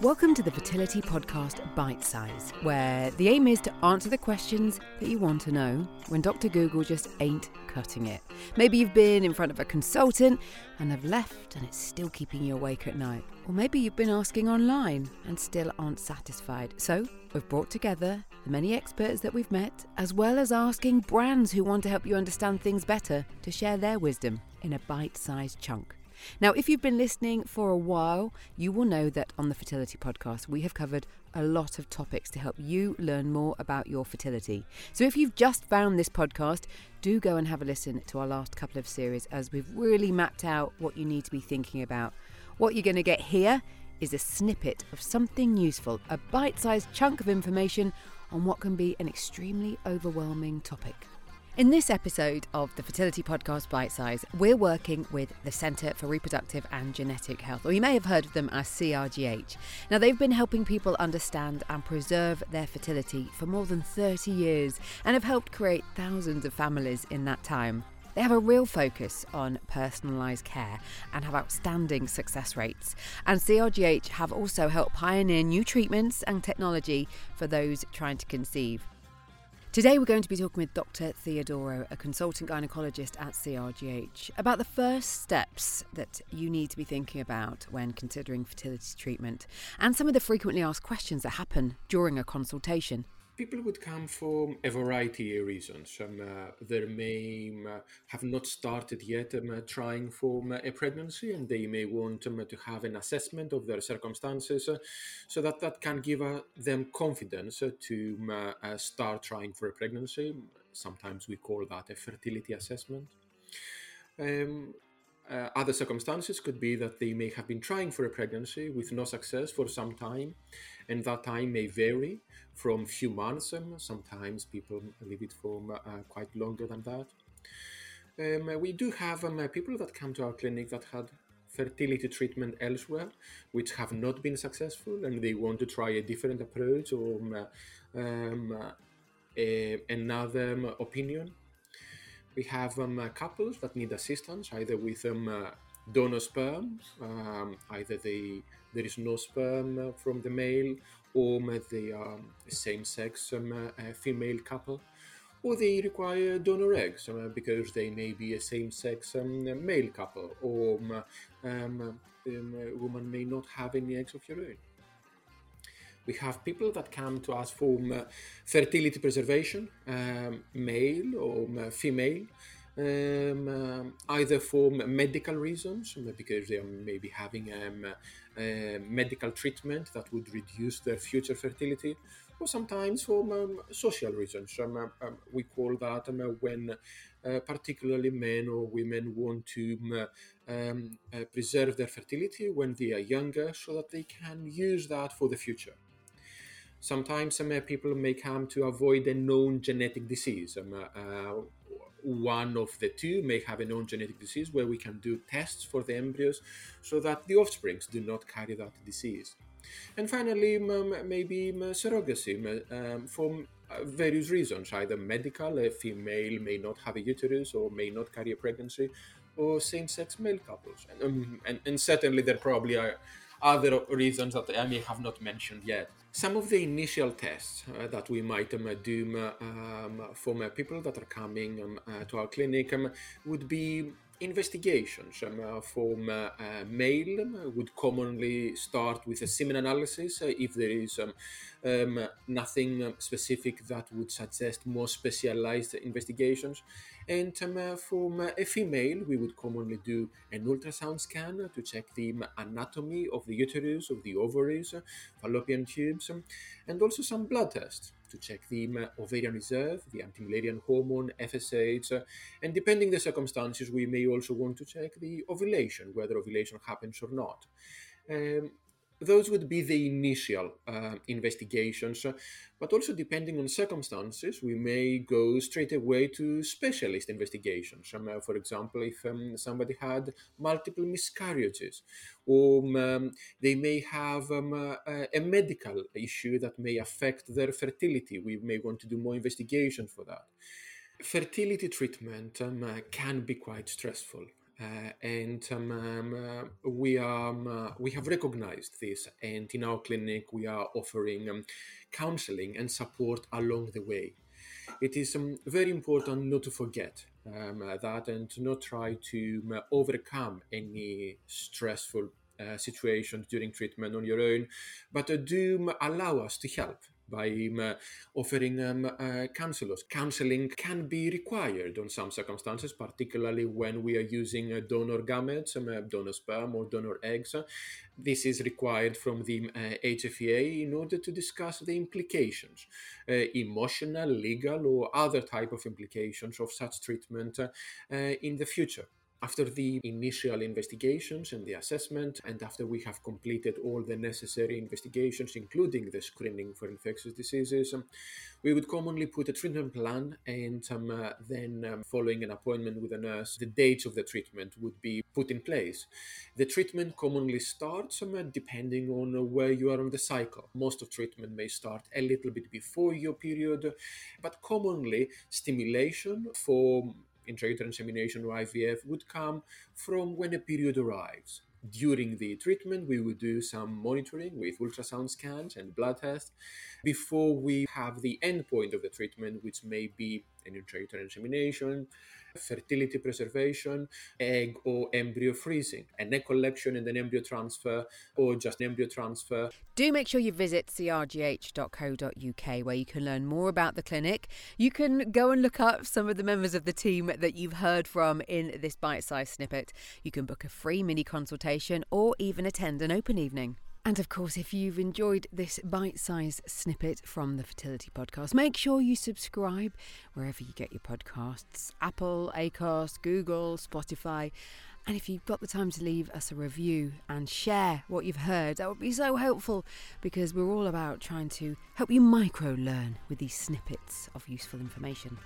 Welcome to the Fertility Podcast Bite Size, where the aim is to answer the questions that you want to know when Dr. Google just ain't cutting it. Maybe you've been in front of a consultant and have left and it's still keeping you awake at night. Or maybe you've been asking online and still aren't satisfied. So, we've brought together the many experts that we've met, as well as asking brands who want to help you understand things better to share their wisdom in a bite sized chunk. Now, if you've been listening for a while, you will know that on the Fertility Podcast, we have covered a lot of topics to help you learn more about your fertility. So, if you've just found this podcast, do go and have a listen to our last couple of series as we've really mapped out what you need to be thinking about. What you're going to get here is a snippet of something useful, a bite sized chunk of information on what can be an extremely overwhelming topic. In this episode of the Fertility Podcast Bite Size, we're working with the Centre for Reproductive and Genetic Health, or you may have heard of them as CRGH. Now, they've been helping people understand and preserve their fertility for more than 30 years and have helped create thousands of families in that time. They have a real focus on personalised care and have outstanding success rates. And CRGH have also helped pioneer new treatments and technology for those trying to conceive. Today, we're going to be talking with Dr. Theodorou, a consultant gynecologist at CRGH, about the first steps that you need to be thinking about when considering fertility treatment and some of the frequently asked questions that happen during a consultation people would come for a variety of reasons. Um, uh, they may um, have not started yet um, uh, trying for um, a pregnancy, and they may want um, to have an assessment of their circumstances, uh, so that that can give uh, them confidence uh, to um, uh, start trying for a pregnancy. Sometimes we call that a fertility assessment. Um, uh, other circumstances could be that they may have been trying for a pregnancy with no success for some time, and that time may vary from a few months. Um, sometimes people leave it for um, uh, quite longer than that. Um, we do have um, people that come to our clinic that had fertility treatment elsewhere, which have not been successful, and they want to try a different approach or um, uh, um, uh, another opinion we have um, uh, couples that need assistance either with um, uh, donor sperm, um, either they, there is no sperm uh, from the male, or they are same-sex um, uh, female couple, or they require donor eggs uh, because they may be a same-sex um, male couple, or um, a woman may not have any eggs of her own. We have people that come to us for um, fertility preservation, um, male or um, female, um, uh, either for medical reasons, because they are maybe having um, uh, medical treatment that would reduce their future fertility, or sometimes for um, social reasons. Um, we call that when uh, particularly men or women want to uh, preserve their fertility when they are younger so that they can use that for the future. Sometimes some uh, people may come to avoid a known genetic disease. Um, uh, one of the two may have a known genetic disease where we can do tests for the embryos so that the offsprings do not carry that disease. And finally, um, maybe um, surrogacy um, for uh, various reasons, either medical, a female may not have a uterus or may not carry a pregnancy, or same-sex male couples. Um, and, and certainly there probably are other reasons that I may have not mentioned yet. Some of the initial tests uh, that we might um, do um, for people that are coming um, uh, to our clinic um, would be investigations uh, from uh, uh, male um, would commonly start with a semen analysis uh, if there is um, um nothing um, specific that would suggest more specialized investigations. And uh, from uh, a female, we would commonly do an ultrasound scan to check the anatomy of the uterus, of the ovaries, fallopian tubes, and also some blood tests to check the ovarian reserve, the anti-Mullerian hormone, FSH, and depending the circumstances, we may also want to check the ovulation, whether ovulation happens or not. Um, those would be the initial uh, investigations, but also depending on circumstances, we may go straight away to specialist investigations. Um, uh, for example, if um, somebody had multiple miscarriages, or um, they may have um, uh, a medical issue that may affect their fertility, we may want to do more investigation for that. Fertility treatment um, uh, can be quite stressful and um, um, uh, we are um, uh, we have recognized this, and in our clinic we are offering um, counseling and support along the way. It is very important not to forget uh, that and to not try to overcome any stressful uh, during treatment on your own, but uh, do allow us to help by um, offering um, uh, counselors. Counseling can be required on some circumstances, particularly when we are using uh, donor gametes, um, uh, donor sperm or donor eggs. This is required from the HFEA in order to discuss the implications, emotional, legal, or other type of implications of such treatment in the future. After the initial investigations and the assessment, and after we have completed all the necessary investigations, including the screening for infectious diseases, um, we would commonly put a treatment plan, and um, uh, then, um, following an appointment with a nurse, the dates of the treatment would be put in place. The treatment commonly starts um, depending on where you are on the cycle. Most of treatment may start a little bit before your period, but commonly stimulation for intrauterine insemination or IVF would come from when a period arrives. During the treatment, we would do some monitoring with ultrasound scans and blood tests before we have the end point of the treatment, which may be an intrauterine insemination, fertility preservation, egg or embryo freezing, an egg collection and an embryo transfer, or just embryo transfer. Do make sure you visit crgh.co.uk where you can learn more about the clinic. You can go and look up some of the members of the team that you've heard from in this bite sized snippet. You can book a free mini consultation or even attend an open evening. And of course, if you've enjoyed this bite sized snippet from the Fertility Podcast, make sure you subscribe wherever you get your podcasts Apple, Acast, Google, Spotify. And if you've got the time to leave us a review and share what you've heard, that would be so helpful because we're all about trying to help you micro learn with these snippets of useful information.